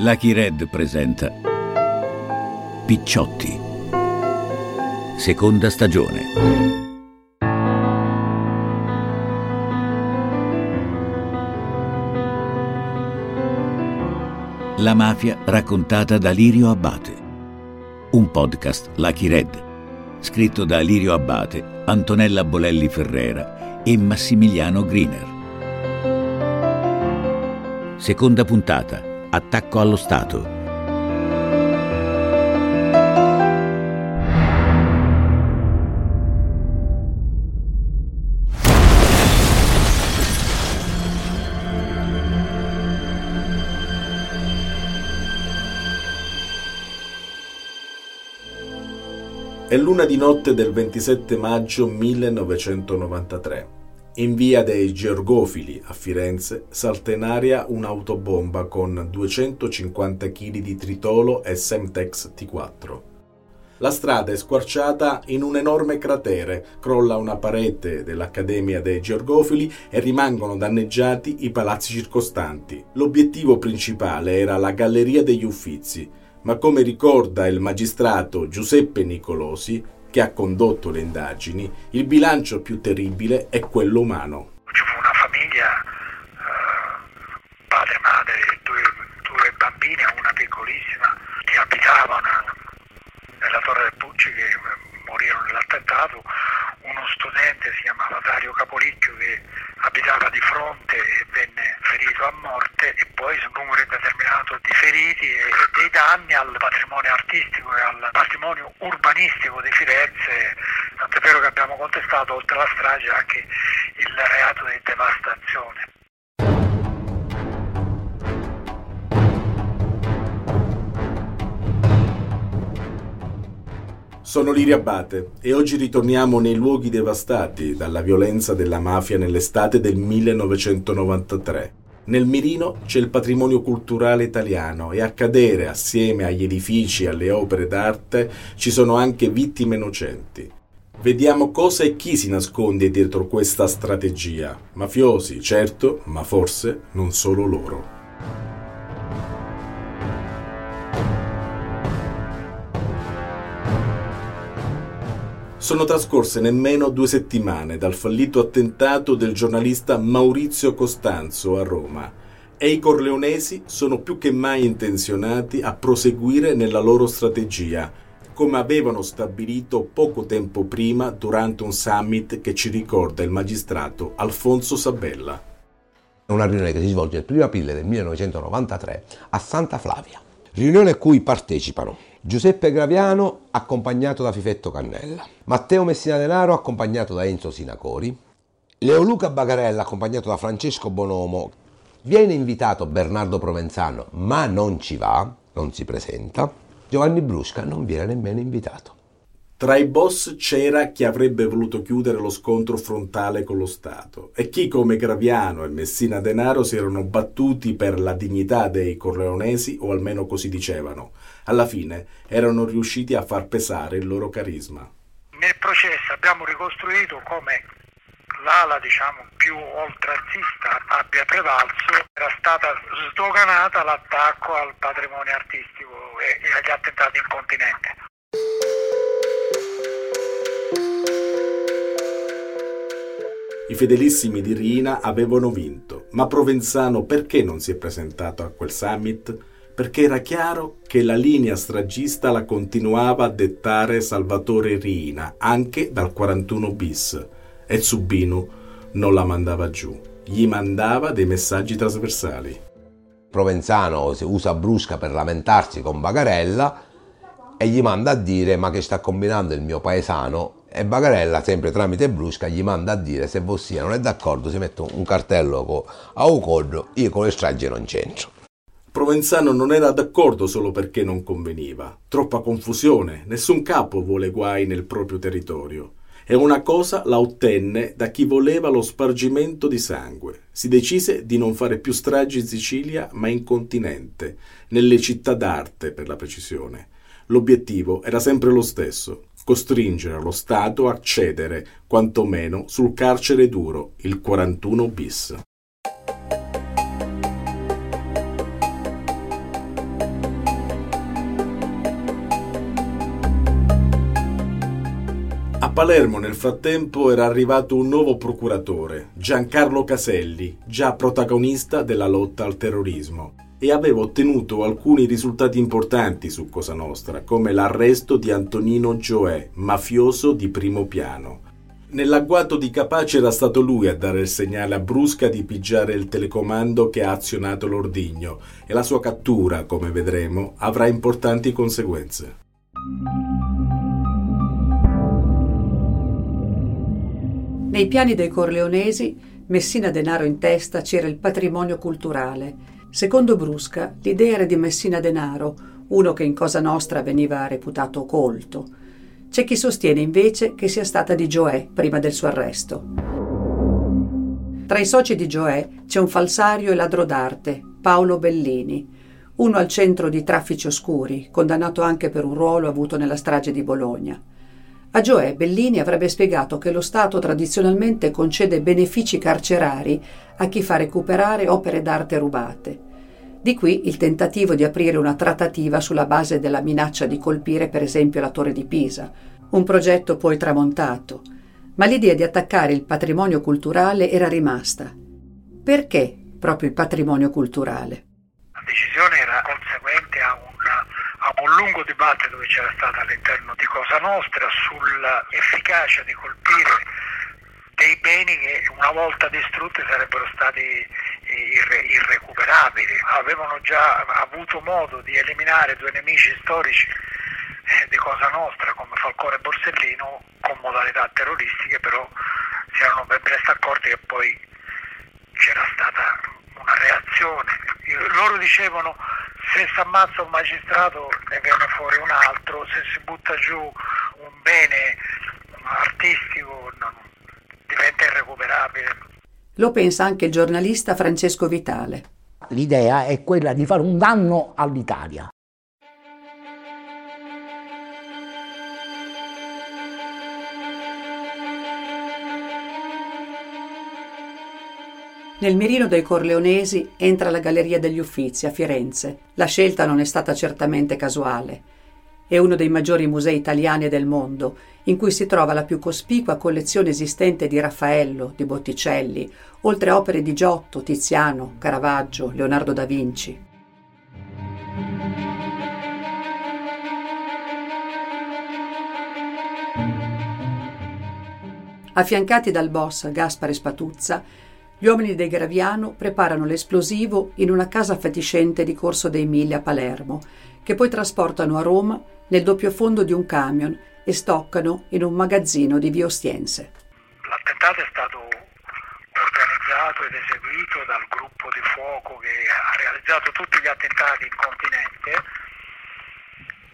Lucky Red presenta Picciotti. Seconda stagione. La mafia raccontata da Lirio Abbate. Un podcast Lucky Red, scritto da Lirio Abbate, Antonella Bolelli Ferrera e Massimiliano Griner. Seconda puntata. Attacco allo Stato. È luna di notte del 27 maggio 1993. In via dei Georgofili a Firenze salta in aria un'autobomba con 250 kg di tritolo e Semtex T4. La strada è squarciata in un enorme cratere, crolla una parete dell'Accademia dei Georgofili e rimangono danneggiati i palazzi circostanti. L'obiettivo principale era la Galleria degli Uffizi, ma come ricorda il magistrato Giuseppe Nicolosi, che ha condotto le indagini, il bilancio più terribile è quello umano. Ci fu una famiglia, eh, padre, madre, due, due bambine, una piccolissima, che abitavano nella Torre del Pucci, che morirono nell'attentato, uno studente si chiamava Dario Capolicchio che abitava di fronte e ferito a morte e poi un numero indeterminato di feriti e, dei danni al patrimonio artistico e al patrimonio urbanistico di Firenze, tant'è vero che abbiamo contestato oltre alla strage anche il reato di devastazione. Sono Liria Abate e oggi ritorniamo nei luoghi devastati dalla violenza della mafia nell'estate del 1993. Nel mirino c'è il patrimonio culturale italiano e a cadere assieme agli edifici e alle opere d'arte ci sono anche vittime innocenti. Vediamo cosa e chi si nasconde dietro questa strategia. Mafiosi, certo, ma forse non solo loro. Sono trascorse nemmeno due settimane dal fallito attentato del giornalista Maurizio Costanzo a Roma e i corleonesi sono più che mai intenzionati a proseguire nella loro strategia, come avevano stabilito poco tempo prima durante un summit che ci ricorda il magistrato Alfonso Sabella. Una riunione che si svolge il 1 aprile del 1993 a Santa Flavia. Riunione a cui partecipano Giuseppe Graviano accompagnato da Fifetto Cannella, Matteo Messina Denaro accompagnato da Enzo Sinacori, Leoluca Bagarella accompagnato da Francesco Bonomo. Viene invitato Bernardo Provenzano ma non ci va, non si presenta. Giovanni Brusca non viene nemmeno invitato. Tra i boss c'era chi avrebbe voluto chiudere lo scontro frontale con lo Stato e chi come Graviano e Messina Denaro si erano battuti per la dignità dei corleonesi o almeno così dicevano. Alla fine erano riusciti a far pesare il loro carisma. Nel processo abbiamo ricostruito come l'ala diciamo, più oltranzista abbia prevalso, era stata sdoganata l'attacco al patrimonio artistico e agli attentati in continente. I fedelissimi di Rina avevano vinto, ma Provenzano perché non si è presentato a quel summit? Perché era chiaro che la linea stragista la continuava a dettare Salvatore Rina, anche dal 41 bis, e Zubinu non la mandava giù, gli mandava dei messaggi trasversali. Provenzano usa Brusca per lamentarsi con Bagarella e gli manda a dire ma che sta combinando il mio paesano e Bagarella, sempre tramite Brusca, gli manda a dire se Bossia non è d'accordo si mette un cartello a Ucodro, io con le stragi non c'entro. Provenzano non era d'accordo solo perché non conveniva. Troppa confusione, nessun capo vuole guai nel proprio territorio. E una cosa la ottenne da chi voleva lo spargimento di sangue. Si decise di non fare più stragi in Sicilia, ma in continente, nelle città d'arte per la precisione. L'obiettivo era sempre lo stesso, costringere lo Stato a cedere, quantomeno sul carcere duro, il 41 bis. A Palermo nel frattempo era arrivato un nuovo procuratore, Giancarlo Caselli, già protagonista della lotta al terrorismo e aveva ottenuto alcuni risultati importanti su Cosa Nostra, come l'arresto di Antonino Gioè, mafioso di primo piano. Nell'agguato di Capace era stato lui a dare il segnale a Brusca di pigiare il telecomando che ha azionato l'ordigno e la sua cattura, come vedremo, avrà importanti conseguenze. Nei piani dei Corleonesi, Messina Denaro in testa c'era il patrimonio culturale. Secondo Brusca, l'idea era di Messina Denaro, uno che in Cosa Nostra veniva reputato colto. C'è chi sostiene invece che sia stata di Gioè prima del suo arresto. Tra i soci di Gioè c'è un falsario e ladro d'arte, Paolo Bellini, uno al centro di traffici oscuri, condannato anche per un ruolo avuto nella strage di Bologna. A Gioè Bellini avrebbe spiegato che lo Stato tradizionalmente concede benefici carcerari a chi fa recuperare opere d'arte rubate. Di qui il tentativo di aprire una trattativa sulla base della minaccia di colpire per esempio la Torre di Pisa, un progetto poi tramontato, ma l'idea di attaccare il patrimonio culturale era rimasta. Perché proprio il patrimonio culturale? La decisione era a un lungo dibattito che c'era stato all'interno di Cosa Nostra sull'efficacia di colpire dei beni che una volta distrutti sarebbero stati irre- irrecuperabili. Avevano già avuto modo di eliminare due nemici storici eh, di Cosa Nostra come Falcone e Borsellino con modalità terroristiche, però si erano ben presto accorti che poi c'era stata una reazione. Loro dicevano se si ammazza un magistrato ne viene fuori un altro, se si butta giù un bene artistico non, diventa irrecuperabile. Lo pensa anche il giornalista Francesco Vitale. L'idea è quella di fare un danno all'Italia. Nel mirino dei Corleonesi entra la Galleria degli Uffizi a Firenze. La scelta non è stata certamente casuale. È uno dei maggiori musei italiani e del mondo, in cui si trova la più cospicua collezione esistente di Raffaello, di Botticelli, oltre a opere di Giotto, Tiziano, Caravaggio, Leonardo da Vinci. Affiancati dal boss Gaspare Spatuzza, gli uomini dei Graviano preparano l'esplosivo in una casa fatiscente di Corso dei Mille a Palermo, che poi trasportano a Roma nel doppio fondo di un camion e stoccano in un magazzino di Via Ostiense. L'attentato è stato organizzato ed eseguito dal gruppo di fuoco che ha realizzato tutti gli attentati in continente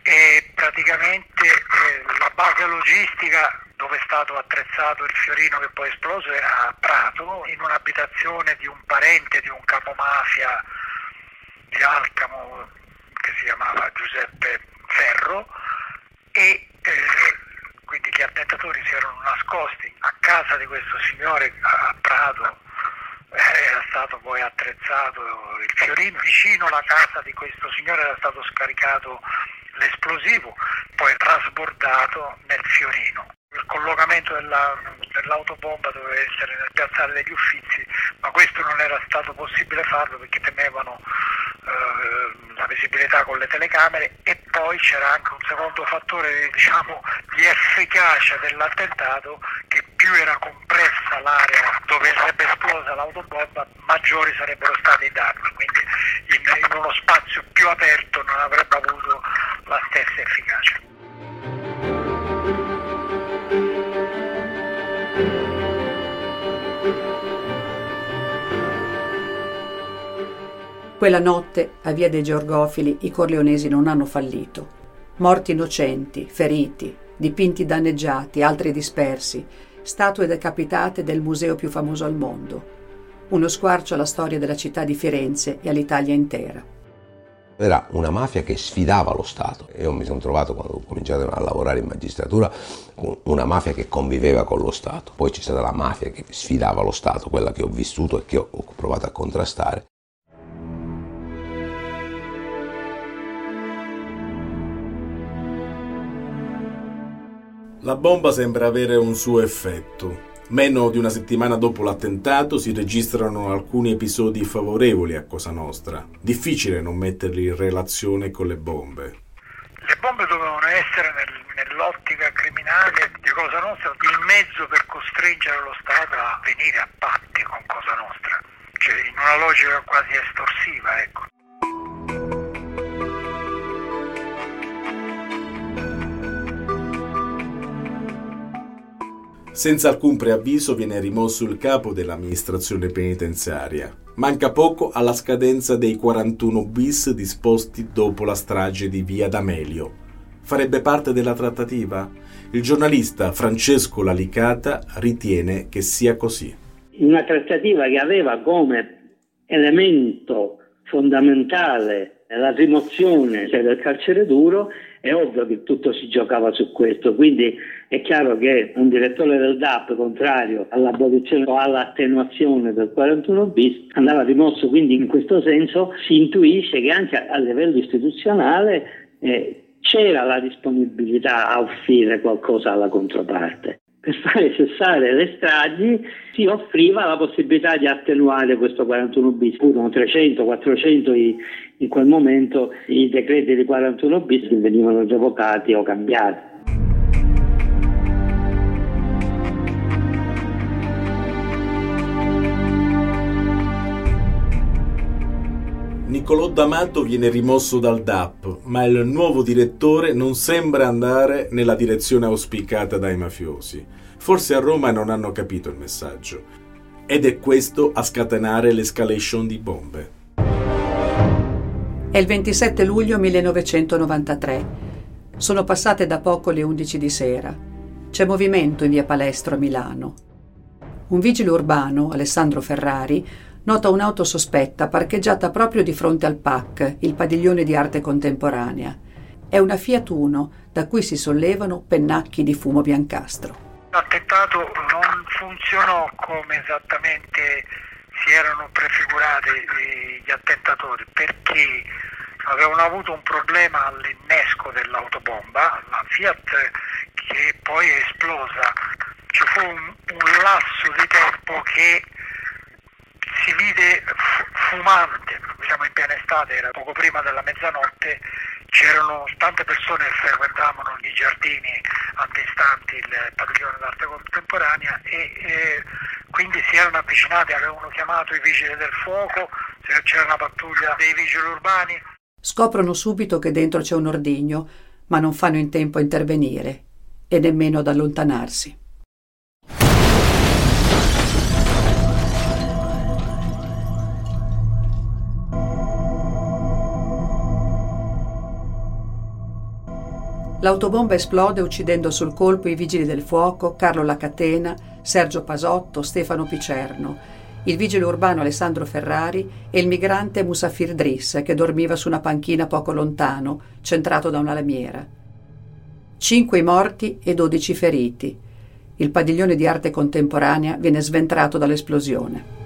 e praticamente eh, la base logistica dove è stato attrezzato il fiorino che poi esplose a Prato, in un'abitazione di un parente di un capomafia di Alcamo che si chiamava Giuseppe Ferro e eh, quindi gli attentatori si erano nascosti a casa di questo signore a Prato eh, era stato poi attrezzato il fiorino vicino alla casa di questo signore era stato scaricato l'esplosivo poi trasbordato nel fiorino il collocamento della, dell'autobomba doveva essere nel piazzale degli Uffizi, ma questo non era stato possibile farlo perché temevano eh, la visibilità con le telecamere e poi c'era anche un secondo fattore diciamo, di efficacia dell'attentato che più era compressa l'area dove sarebbe esplosa l'autobomba maggiori sarebbero stati i danni, quindi in, in uno spazio Quella notte, a Via dei Georgofili, i corleonesi non hanno fallito. Morti innocenti, feriti, dipinti danneggiati, altri dispersi, statue decapitate del museo più famoso al mondo. Uno squarcio alla storia della città di Firenze e all'Italia intera. Era una mafia che sfidava lo Stato. Io mi sono trovato quando ho cominciato a lavorare in magistratura con una mafia che conviveva con lo Stato. Poi c'è stata la mafia che sfidava lo Stato, quella che ho vissuto e che ho provato a contrastare. La bomba sembra avere un suo effetto. Meno di una settimana dopo l'attentato si registrano alcuni episodi favorevoli a Cosa Nostra. Difficile non metterli in relazione con le bombe. Le bombe dovevano essere nel, nell'ottica criminale di Cosa Nostra il mezzo per costringere lo Stato a venire a patti con Cosa Nostra, cioè in una logica quasi estorsiva, ecco. Senza alcun preavviso viene rimosso il capo dell'amministrazione penitenziaria. Manca poco alla scadenza dei 41 bis disposti dopo la strage di Via D'Amelio. Farebbe parte della trattativa? Il giornalista Francesco Lalicata ritiene che sia così. Una trattativa che aveva come elemento fondamentale la rimozione del carcere duro è ovvio che tutto si giocava su questo, quindi è chiaro che un direttore del DAP contrario all'abolizione o all'attenuazione del 41 bis andava rimosso, quindi in questo senso si intuisce che anche a livello istituzionale eh, c'era la disponibilità a offrire qualcosa alla controparte per fare cessare le stragi si offriva la possibilità di attenuare questo 41 bis. Furono 300, 400 i, in quel momento i decreti di 41 bis che venivano revocati o cambiati. Niccolò D'Amato viene rimosso dal DAP, ma il nuovo direttore non sembra andare nella direzione auspicata dai mafiosi. Forse a Roma non hanno capito il messaggio. Ed è questo a scatenare l'escalation di bombe. È il 27 luglio 1993. Sono passate da poco le 11 di sera. C'è movimento in via Palestro a Milano. Un vigile urbano, Alessandro Ferrari, nota un'auto sospetta parcheggiata proprio di fronte al PAC, il padiglione di arte contemporanea. È una Fiat Uno da cui si sollevano pennacchi di fumo biancastro. L'attentato non funzionò come esattamente si erano prefigurati gli attentatori perché avevano avuto un problema all'innesco dell'autobomba, la Fiat che poi è esplosa. Ci fu un, un lasso di tempo che fumante, siamo in piena estate, era poco prima della mezzanotte, c'erano tante persone che frequentavano i giardini antistanti il padiglione d'arte contemporanea e, e quindi si erano avvicinati, avevano chiamato i vigili del fuoco, c'era una pattuglia dei vigili urbani. Scoprono subito che dentro c'è un ordigno, ma non fanno in tempo a intervenire e nemmeno ad allontanarsi. L'autobomba esplode uccidendo sul colpo i vigili del fuoco, Carlo Lacatena, Sergio Pasotto, Stefano Picerno, il vigile urbano Alessandro Ferrari e il migrante Musafir Driss che dormiva su una panchina poco lontano, centrato da una lamiera. Cinque morti e dodici feriti. Il padiglione di arte contemporanea viene sventrato dall'esplosione.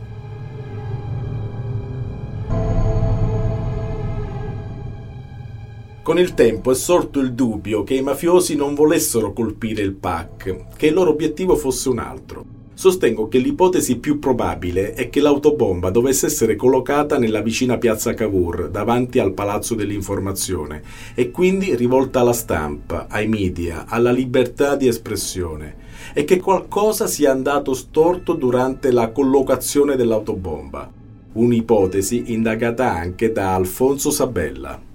Con il tempo è sorto il dubbio che i mafiosi non volessero colpire il PAC, che il loro obiettivo fosse un altro. Sostengo che l'ipotesi più probabile è che l'autobomba dovesse essere collocata nella vicina piazza Cavour, davanti al Palazzo dell'Informazione, e quindi rivolta alla stampa, ai media, alla libertà di espressione, e che qualcosa sia andato storto durante la collocazione dell'autobomba. Un'ipotesi indagata anche da Alfonso Sabella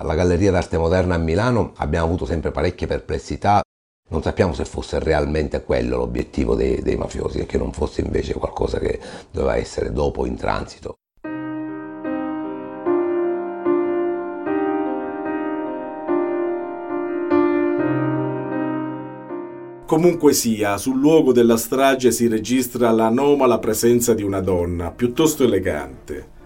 alla Galleria d'Arte Moderna a Milano abbiamo avuto sempre parecchie perplessità. Non sappiamo se fosse realmente quello l'obiettivo dei, dei mafiosi e che non fosse invece qualcosa che doveva essere dopo in transito. Comunque sia, sul luogo della strage si registra l'anomala presenza di una donna, piuttosto elegante.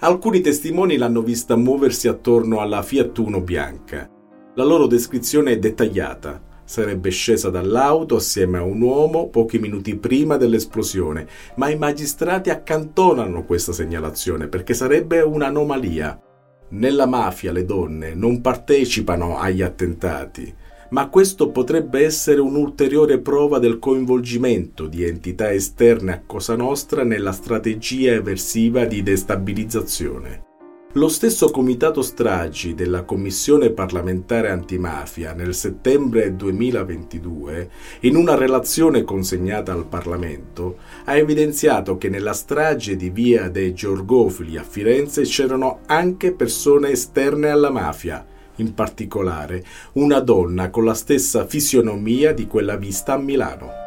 Alcuni testimoni l'hanno vista muoversi attorno alla Fiat Uno bianca. La loro descrizione è dettagliata. Sarebbe scesa dall'auto assieme a un uomo pochi minuti prima dell'esplosione, ma i magistrati accantonano questa segnalazione perché sarebbe un'anomalia. Nella mafia le donne non partecipano agli attentati, ma questo potrebbe essere un'ulteriore prova del coinvolgimento di entità esterne a Cosa Nostra nella strategia eversiva di destabilizzazione. Lo stesso Comitato Stragi della Commissione parlamentare antimafia nel settembre 2022, in una relazione consegnata al Parlamento, ha evidenziato che nella strage di via dei Georgofili a Firenze c'erano anche persone esterne alla mafia, in particolare una donna con la stessa fisionomia di quella vista a Milano.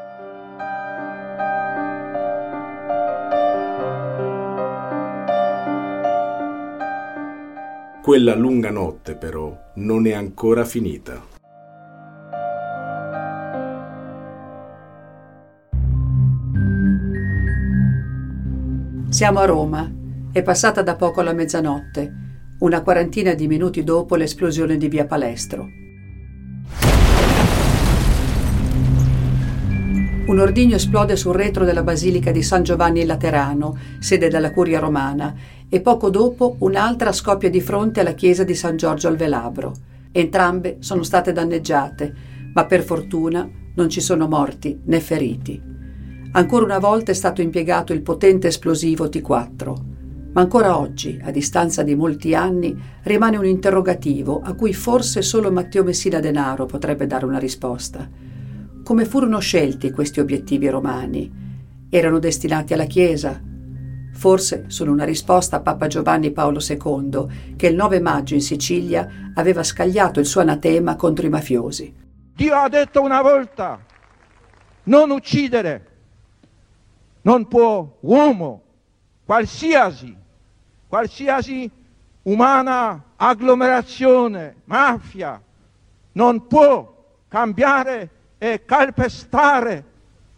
Quella lunga notte però non è ancora finita. Siamo a Roma. È passata da poco la mezzanotte, una quarantina di minuti dopo l'esplosione di via Palestro. Un ordigno esplode sul retro della Basilica di San Giovanni Laterano, sede della Curia Romana, e poco dopo un'altra scoppia di fronte alla chiesa di San Giorgio al Velabro. Entrambe sono state danneggiate, ma per fortuna non ci sono morti né feriti. Ancora una volta è stato impiegato il potente esplosivo T4, ma ancora oggi, a distanza di molti anni, rimane un interrogativo a cui forse solo Matteo Messina Denaro potrebbe dare una risposta. Come furono scelti questi obiettivi romani? Erano destinati alla Chiesa? Forse sono una risposta a Papa Giovanni Paolo II, che il 9 maggio in Sicilia aveva scagliato il suo anatema contro i mafiosi. Dio ha detto una volta, non uccidere. Non può uomo, qualsiasi, qualsiasi umana agglomerazione, mafia, non può cambiare e calpestare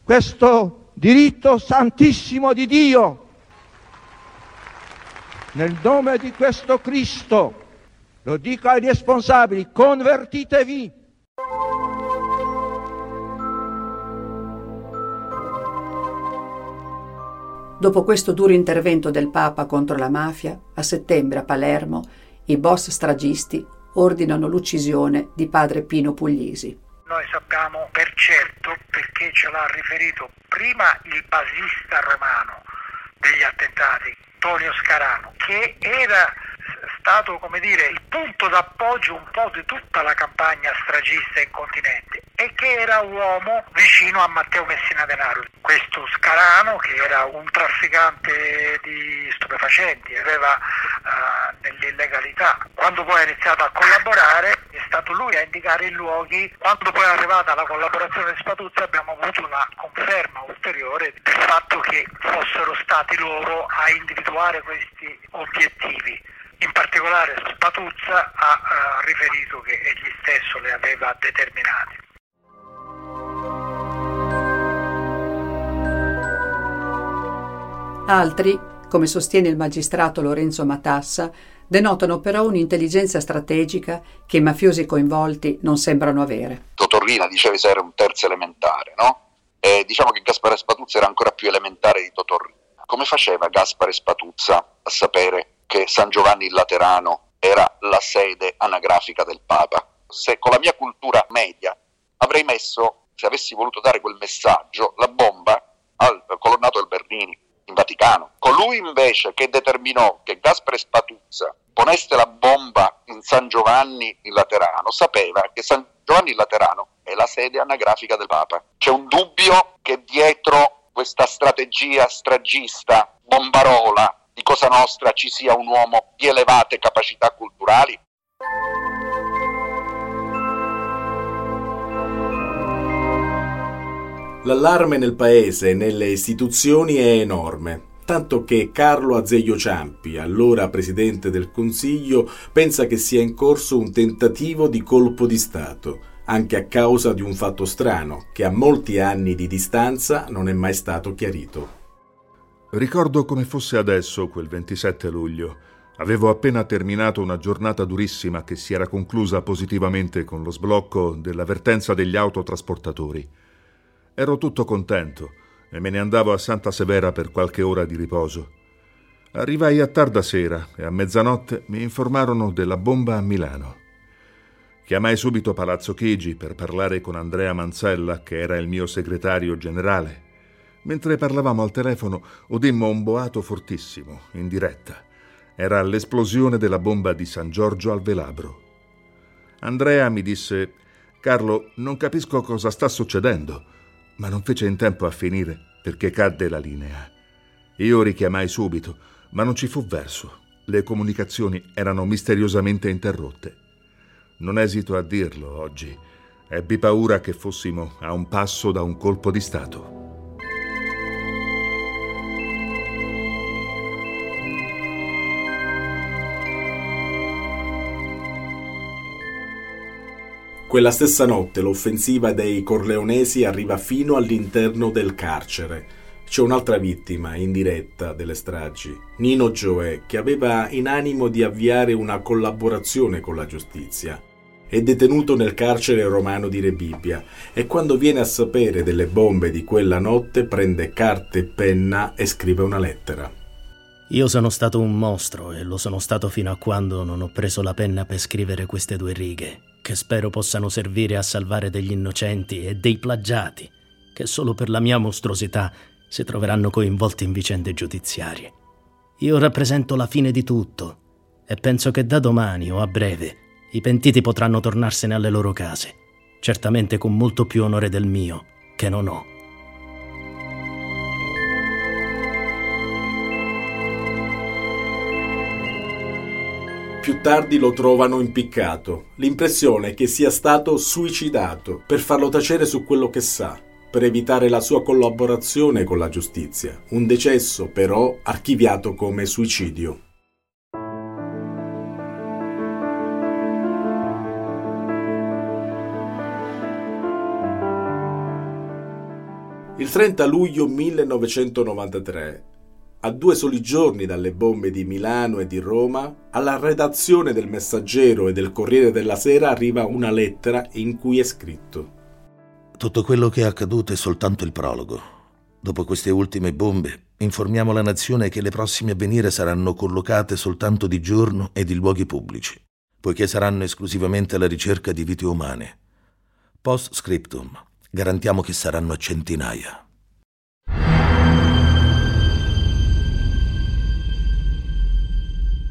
questo diritto santissimo di Dio. Nel nome di questo Cristo, lo dico ai responsabili, convertitevi. Dopo questo duro intervento del Papa contro la mafia, a settembre a Palermo, i boss stragisti ordinano l'uccisione di padre Pino Puglisi. Noi sappiamo per certo perché ce l'ha riferito prima il basista romano degli attentati, Tonio Scarano, che era stato dire, il punto d'appoggio un po' di tutta la campagna stragista in continente e che era uomo vicino a Matteo Messina Denaro. Questo Scarano, che era un trafficante di stupefacenti, aveva uh, nell'illegalità, quando poi ha iniziato a collaborare è stato lui a indicare i luoghi, quando poi è arrivata la collaborazione di Spatuzza abbiamo avuto la conferma ulteriore del fatto che fossero stati loro a individuare questi obiettivi. In particolare Spatuzza ha uh, riferito che egli stesso le aveva determinati. Altri, come sostiene il magistrato Lorenzo Matassa, denotano però un'intelligenza strategica che i mafiosi coinvolti non sembrano avere. Totorrina diceva di essere un terzo elementare, no? E diciamo che Gaspare Spatuzza era ancora più elementare di Totorrina. Come faceva Gaspare Spatuzza a sapere che San Giovanni il Laterano era la sede anagrafica del Papa? Se con la mia cultura media avrei messo, se avessi voluto dare quel messaggio, la bomba al colonnato del Bernini in Vaticano. Colui invece che determinò che Gaspare Spatuzza ponesse la bomba in San Giovanni in Laterano sapeva che San Giovanni in Laterano è la sede anagrafica del Papa. C'è un dubbio che dietro questa strategia stragista, bombarola di Cosa Nostra ci sia un uomo di elevate capacità culturali? L'allarme nel paese e nelle istituzioni è enorme, tanto che Carlo Azeglio Ciampi, allora presidente del Consiglio, pensa che sia in corso un tentativo di colpo di Stato, anche a causa di un fatto strano che a molti anni di distanza non è mai stato chiarito. Ricordo come fosse adesso quel 27 luglio. Avevo appena terminato una giornata durissima che si era conclusa positivamente con lo sblocco dell'avvertenza degli autotrasportatori. Ero tutto contento e me ne andavo a Santa Severa per qualche ora di riposo. Arrivai a tarda sera e a mezzanotte mi informarono della bomba a Milano. Chiamai subito Palazzo Chigi per parlare con Andrea Manzella, che era il mio segretario generale. Mentre parlavamo al telefono, udimmo un boato fortissimo, in diretta. Era l'esplosione della bomba di San Giorgio al Velabro. Andrea mi disse: Carlo, non capisco cosa sta succedendo, ma non fece in tempo a finire perché cadde la linea. Io richiamai subito, ma non ci fu verso. Le comunicazioni erano misteriosamente interrotte. Non esito a dirlo oggi. Ebbi paura che fossimo a un passo da un colpo di Stato. Quella stessa notte l'offensiva dei corleonesi arriva fino all'interno del carcere. C'è un'altra vittima indiretta delle stragi, Nino Gioè, che aveva in animo di avviare una collaborazione con la giustizia. È detenuto nel carcere romano di Rebibbia e quando viene a sapere delle bombe di quella notte prende carta e penna e scrive una lettera. Io sono stato un mostro e lo sono stato fino a quando non ho preso la penna per scrivere queste due righe che spero possano servire a salvare degli innocenti e dei plagiati, che solo per la mia mostruosità si troveranno coinvolti in vicende giudiziarie. Io rappresento la fine di tutto e penso che da domani o a breve i pentiti potranno tornarsene alle loro case, certamente con molto più onore del mio, che non ho. Più tardi lo trovano impiccato. L'impressione è che sia stato suicidato per farlo tacere su quello che sa, per evitare la sua collaborazione con la giustizia. Un decesso, però, archiviato come suicidio. Il 30 luglio 1993 a due soli giorni dalle bombe di Milano e di Roma, alla redazione del Messaggero e del Corriere della Sera arriva una lettera in cui è scritto Tutto quello che è accaduto è soltanto il prologo. Dopo queste ultime bombe, informiamo la nazione che le prossime a venire saranno collocate soltanto di giorno e di luoghi pubblici, poiché saranno esclusivamente alla ricerca di vite umane. Post scriptum, garantiamo che saranno a centinaia.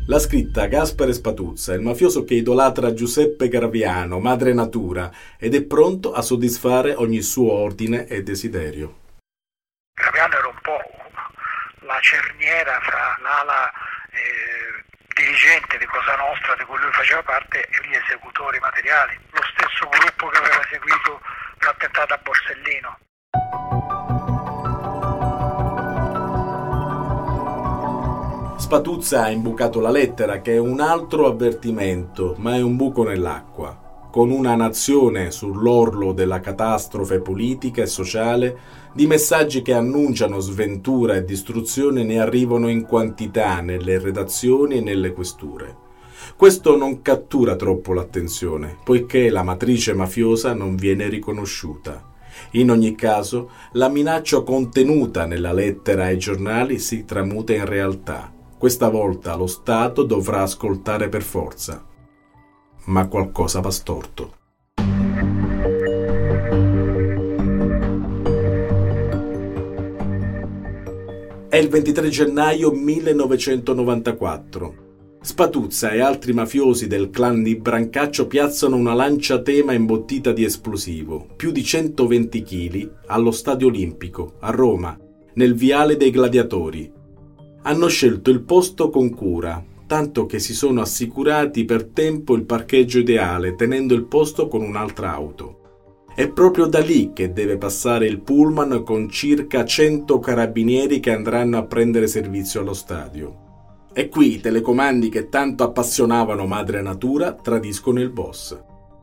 L'ha scritta Gaspare Spatuzza, il mafioso che idolatra Giuseppe Graviano, madre natura, ed è pronto a soddisfare ogni suo ordine e desiderio. Graviano era un po' la cerniera fra l'ala eh, dirigente di Cosa Nostra, di cui lui faceva parte, e gli esecutori materiali, lo stesso gruppo che aveva seguito l'attentato a Borsellino. Spatuzza ha imbucato la lettera, che è un altro avvertimento, ma è un buco nell'acqua. Con una nazione sull'orlo della catastrofe politica e sociale, di messaggi che annunciano sventura e distruzione ne arrivano in quantità nelle redazioni e nelle questure. Questo non cattura troppo l'attenzione, poiché la matrice mafiosa non viene riconosciuta. In ogni caso, la minaccia contenuta nella lettera ai giornali si tramuta in realtà questa volta lo Stato dovrà ascoltare per forza. Ma qualcosa va storto. È il 23 gennaio 1994. Spatuzza e altri mafiosi del clan di Brancaccio piazzano una lancia tema imbottita di esplosivo, più di 120 kg, allo Stadio Olimpico, a Roma, nel Viale dei Gladiatori, hanno scelto il posto con cura, tanto che si sono assicurati per tempo il parcheggio ideale, tenendo il posto con un'altra auto. È proprio da lì che deve passare il pullman con circa 100 carabinieri che andranno a prendere servizio allo stadio. E qui i telecomandi che tanto appassionavano Madre Natura tradiscono il boss.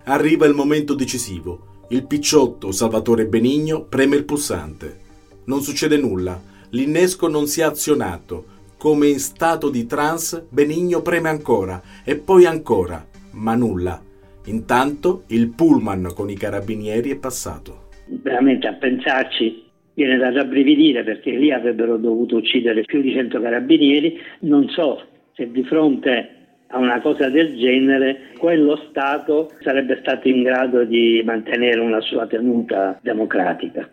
Arriva il momento decisivo. Il picciotto Salvatore Benigno preme il pulsante. Non succede nulla, l'innesco non si è azionato. Come in stato di trance, Benigno preme ancora e poi ancora, ma nulla. Intanto il pullman con i carabinieri è passato. Veramente a pensarci viene da rabbrividire perché lì avrebbero dovuto uccidere più di 100 carabinieri. Non so se di fronte a una cosa del genere, quello Stato sarebbe stato in grado di mantenere una sua tenuta democratica.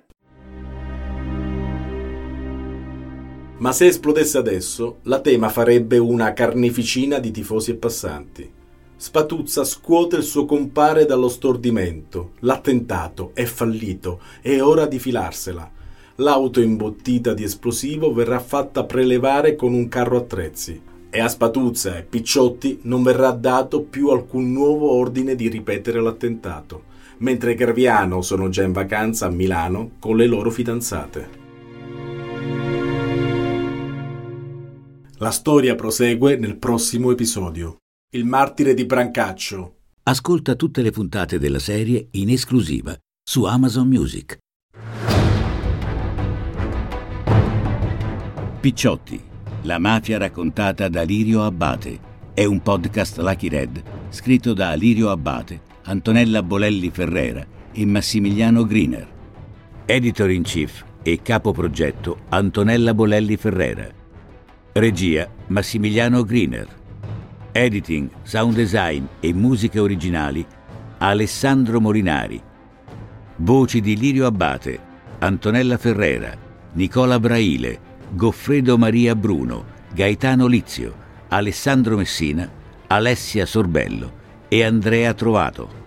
Ma se esplodesse adesso, la tema farebbe una carneficina di tifosi e passanti. Spatuzza scuote il suo compare dallo stordimento. L'attentato è fallito, è ora di filarsela. L'auto imbottita di esplosivo verrà fatta prelevare con un carro attrezzi e a Spatuzza e Picciotti non verrà dato più alcun nuovo ordine di ripetere l'attentato, mentre Graviano sono già in vacanza a Milano con le loro fidanzate. La storia prosegue nel prossimo episodio. Il martire di Brancaccio. Ascolta tutte le puntate della serie in esclusiva su Amazon Music. Picciotti, la mafia raccontata da Lirio Abbate. È un podcast Lucky Red scritto da Lirio Abbate, Antonella Bolelli Ferrera e Massimiliano Griner. Editor in chief e capo progetto Antonella Bolelli Ferrera. Regia Massimiliano Griner. Editing, sound design e musiche originali Alessandro Molinari. Voci di Lirio Abbate, Antonella Ferrera, Nicola Braile, Goffredo Maria Bruno, Gaetano Lizio, Alessandro Messina, Alessia Sorbello e Andrea Trovato.